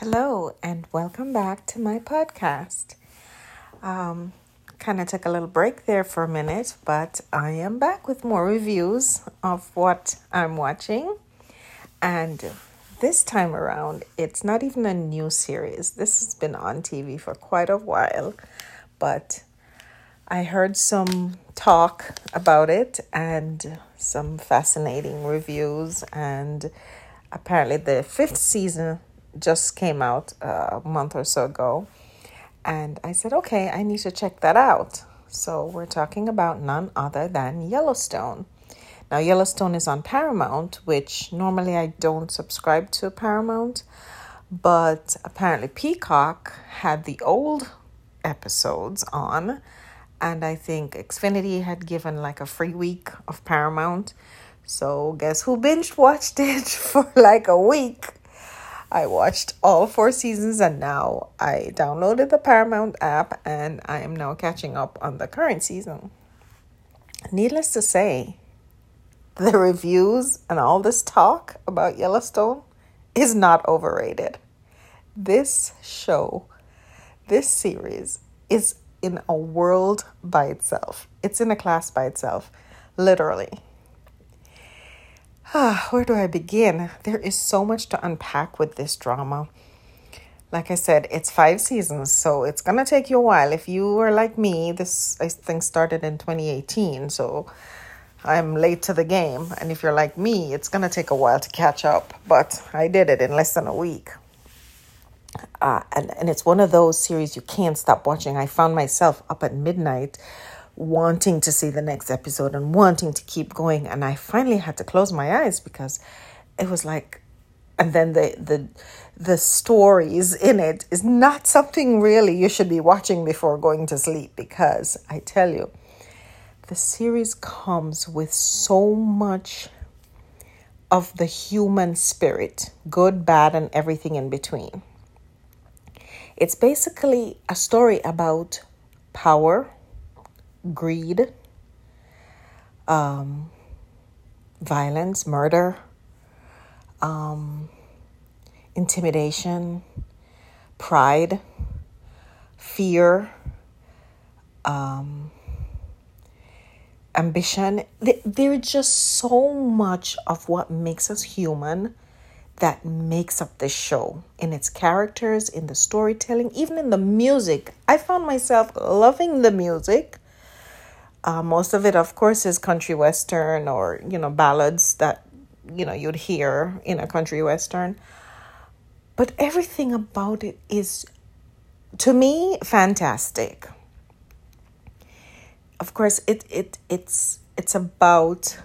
Hello, and welcome back to my podcast. Um, kind of took a little break there for a minute, but I am back with more reviews of what I'm watching. And this time around, it's not even a new series. This has been on TV for quite a while, but I heard some talk about it and some fascinating reviews and apparently the fifth season just came out a month or so ago. And I said, okay, I need to check that out. So we're talking about none other than Yellowstone. Now, Yellowstone is on Paramount, which normally I don't subscribe to Paramount, but apparently Peacock had the old episodes on, and I think Xfinity had given like a free week of Paramount. So, guess who binge watched it for like a week? I watched all four seasons and now I downloaded the Paramount app and I am now catching up on the current season. Needless to say, the reviews and all this talk about Yellowstone is not overrated. This show, this series, is in a world by itself. It's in a class by itself, literally. Ah, where do I begin? There is so much to unpack with this drama. Like I said, it's five seasons, so it's gonna take you a while. If you are like me, this I think started in 2018, so I'm late to the game. And if you're like me, it's gonna take a while to catch up. But I did it in less than a week. Uh, and, and it's one of those series you can't stop watching. I found myself up at midnight wanting to see the next episode and wanting to keep going and I finally had to close my eyes because it was like and then the the the stories in it is not something really you should be watching before going to sleep because I tell you the series comes with so much of the human spirit, good, bad, and everything in between. It's basically a story about power, greed, um, violence, murder, um, intimidation, pride, fear, um, ambition. There's just so much of what makes us human that makes up this show in its characters, in the storytelling, even in the music. I found myself loving the music. Uh, most of it, of course, is country western or you know ballads that you know you'd hear in a country western. But everything about it is, to me, fantastic. Of course, it it it's it's about.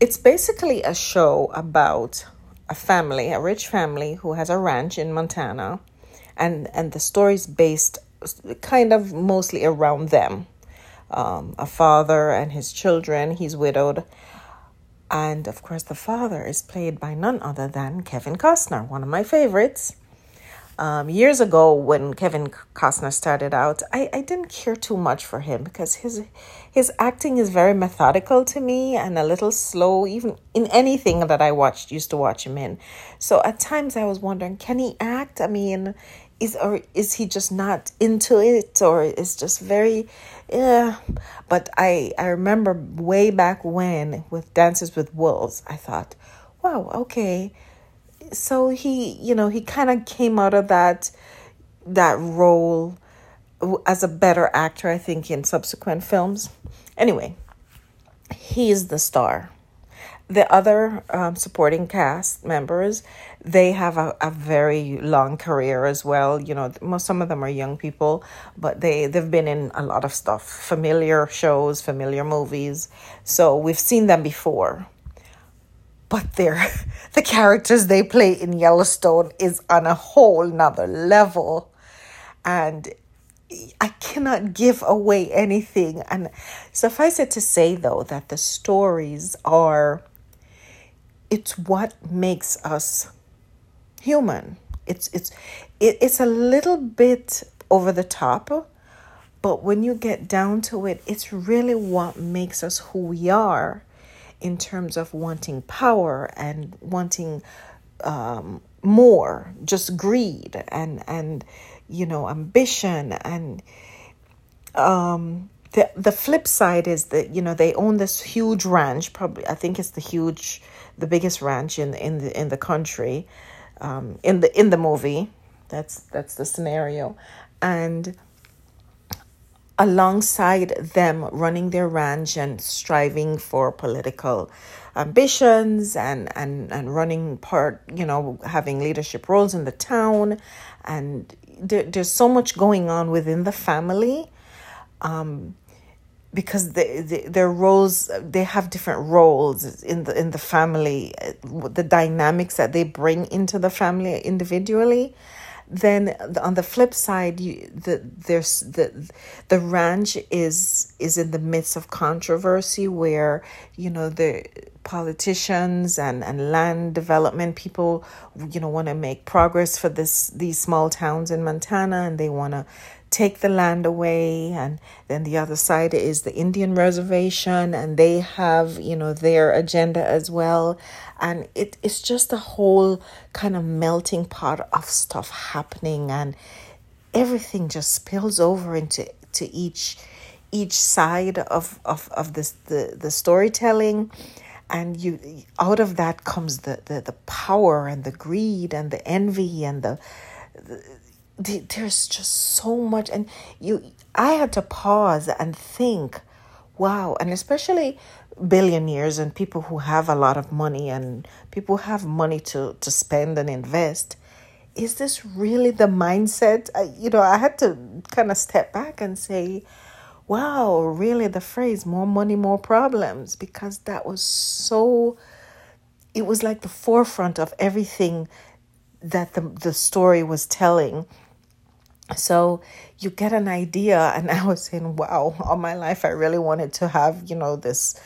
It's basically a show about a family, a rich family who has a ranch in Montana, and and the story is based kind of mostly around them. Um, a father and his children. He's widowed. And of course, the father is played by none other than Kevin Costner, one of my favorites. Um, years ago, when Kevin Costner started out, I, I didn't care too much for him because his his acting is very methodical to me and a little slow, even in anything that I watched used to watch him in. So at times I was wondering, can he act? I mean, is or is he just not into it or is just very yeah. But i i remember way back when with dances with wolves i thought wow okay. So he you know he kind of came out of that that role as a better actor i think in subsequent films. Anyway he's the star the other um, supporting cast members they have a, a very long career as well. You know most some of them are young people but they they've been in a lot of stuff. Familiar shows familiar movies. So we've seen them before. But they're the characters they play in yellowstone is on a whole nother level. And I cannot give away anything. And suffice it to say, though, that the stories are it's what makes us human. It's it's it, it's a little bit over the top, but when you get down to it, it's really what makes us who we are in terms of wanting power and wanting um, more, just greed and and you know ambition and um the the flip side is that you know they own this huge ranch probably I think it's the huge the biggest ranch in in the in the country um in the in the movie. That's that's the scenario. And alongside them running their ranch and striving for political ambitions and, and, and running part, you know, having leadership roles in the town. And there, there's so much going on within the family. Um, because they, they, their roles, they have different roles in the, in the family, uh, the dynamics that they bring into the family individually. Then on the flip side you the there's the the ranch is is in the midst of controversy where you know the politicians and and land development people you know want to make progress for this these small towns in Montana and they want to take the land away and then the other side is the Indian reservation and they have you know their agenda as well. And it, it's just a whole kind of melting pot of stuff happening and everything just spills over into to each each side of of, of this the, the storytelling. And you out of that comes the, the the power and the greed and the envy and the, the there's just so much and you i had to pause and think wow and especially billionaires and people who have a lot of money and people who have money to to spend and invest is this really the mindset? I, you know i had to kind of step back and say wow really the phrase more money more problems because that was so it was like the forefront of everything that the the story was telling so you get an idea and i was saying wow all my life i really wanted to have you know this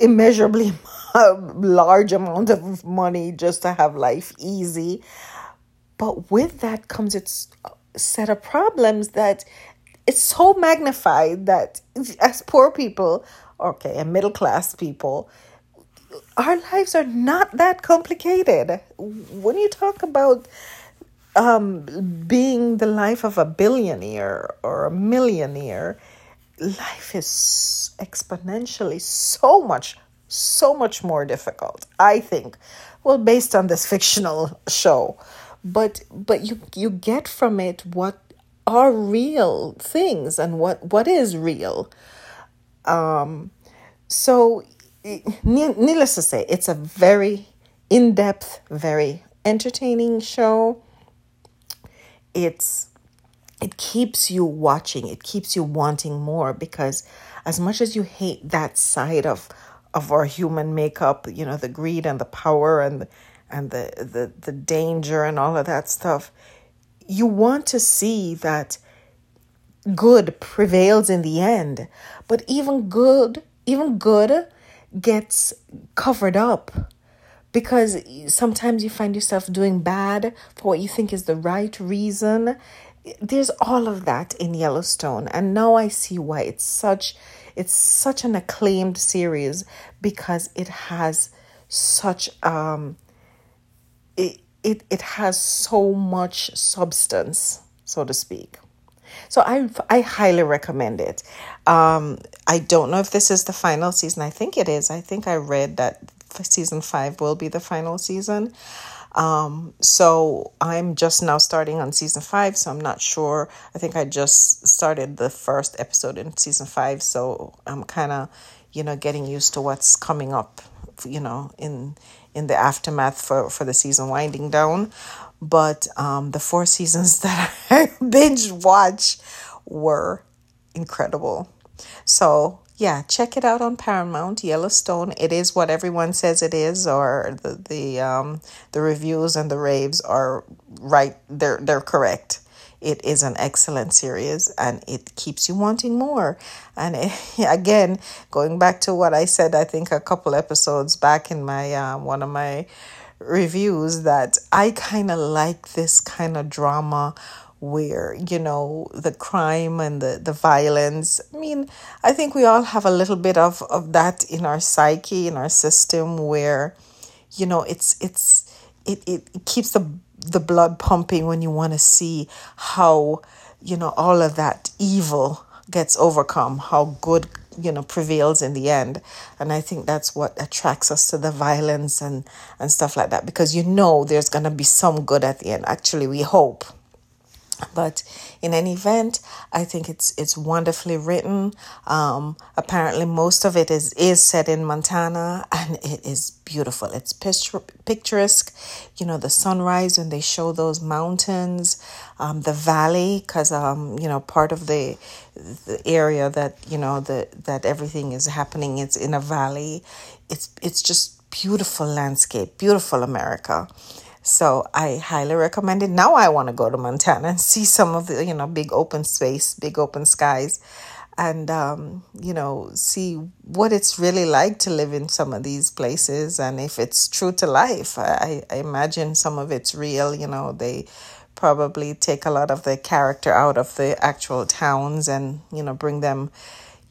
immeasurably large amount of money just to have life easy. But with that comes its set of problems that it's so magnified that as poor people okay and middle class people our lives are not that complicated. When you talk about um, being the life of a billionaire or a millionaire, life is exponentially so much, so much more difficult. I think, well, based on this fictional show, but but you you get from it what are real things and what what is real. Um, so, needless to say, it's a very in depth, very entertaining show it's it keeps you watching it keeps you wanting more because as much as you hate that side of of our human makeup you know the greed and the power and and the the, the danger and all of that stuff you want to see that good prevails in the end. But even good even good gets covered up because sometimes you find yourself doing bad for what you think is the right reason. There's all of that in Yellowstone, and now I see why it's such it's such an acclaimed series because it has such um it it, it has so much substance, so to speak. So I I highly recommend it. Um, I don't know if this is the final season. I think it is. I think I read that season five will be the final season. Um, so I'm just now starting on season five, so I'm not sure. I think I just started the first episode in season five, so I'm kind of, you know, getting used to what's coming up, you know, in in the aftermath for for the season winding down. But um, the four seasons that I binge watch were incredible. So yeah, check it out on Paramount Yellowstone. It is what everyone says it is, or the the um the reviews and the raves are right. They're they're correct. It is an excellent series, and it keeps you wanting more. And it, again, going back to what I said, I think a couple episodes back in my uh, one of my reviews that I kind of like this kind of drama where you know the crime and the, the violence i mean i think we all have a little bit of, of that in our psyche in our system where you know it's it's it, it, keeps the the blood pumping when you want to see how you know all of that evil gets overcome how good you know prevails in the end. And i think that's what attracts us to the violence and and stuff like that because you know there's going to be some good at the end. Actually we hope but in any event i think it's it's wonderfully written. Um, apparently most of it is is set in montana and it is beautiful. It's picturesque. You know the sunrise when they show those mountains um, the valley because um, you know part of the the area that you know the that everything is happening it's in a valley. It's it's just beautiful landscape beautiful america so I highly recommend it. Now I want to go to Montana and see some of the, you know, big open space, big open skies, and, um, you know, see what it's really like to live in some of these places and if it's true to life. I, I imagine some of it's real, you know, they probably take a lot of the character out of the actual towns and, you know, bring them,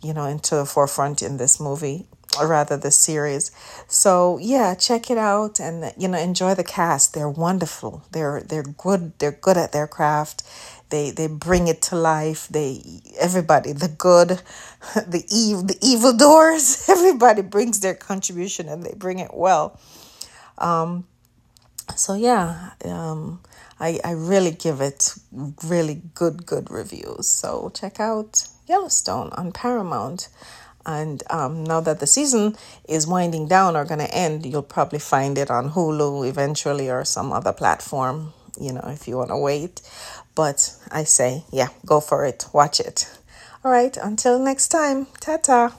you know, into the forefront in this movie or rather the series. So yeah, check it out and you know enjoy the cast. They're wonderful. They're they're good. They're good at their craft. They they bring it to life. They everybody the good, the evil the evil doors. Everybody brings their contribution and they bring it well. Um, so yeah, um, I I really give it really good good reviews. So check out Yellowstone on Paramount. And um, now that the season is winding down or going to end, you'll probably find it on Hulu eventually or some other platform, you know, if you want to wait. But I say, yeah, go for it, watch it. All right, until next time, ta ta.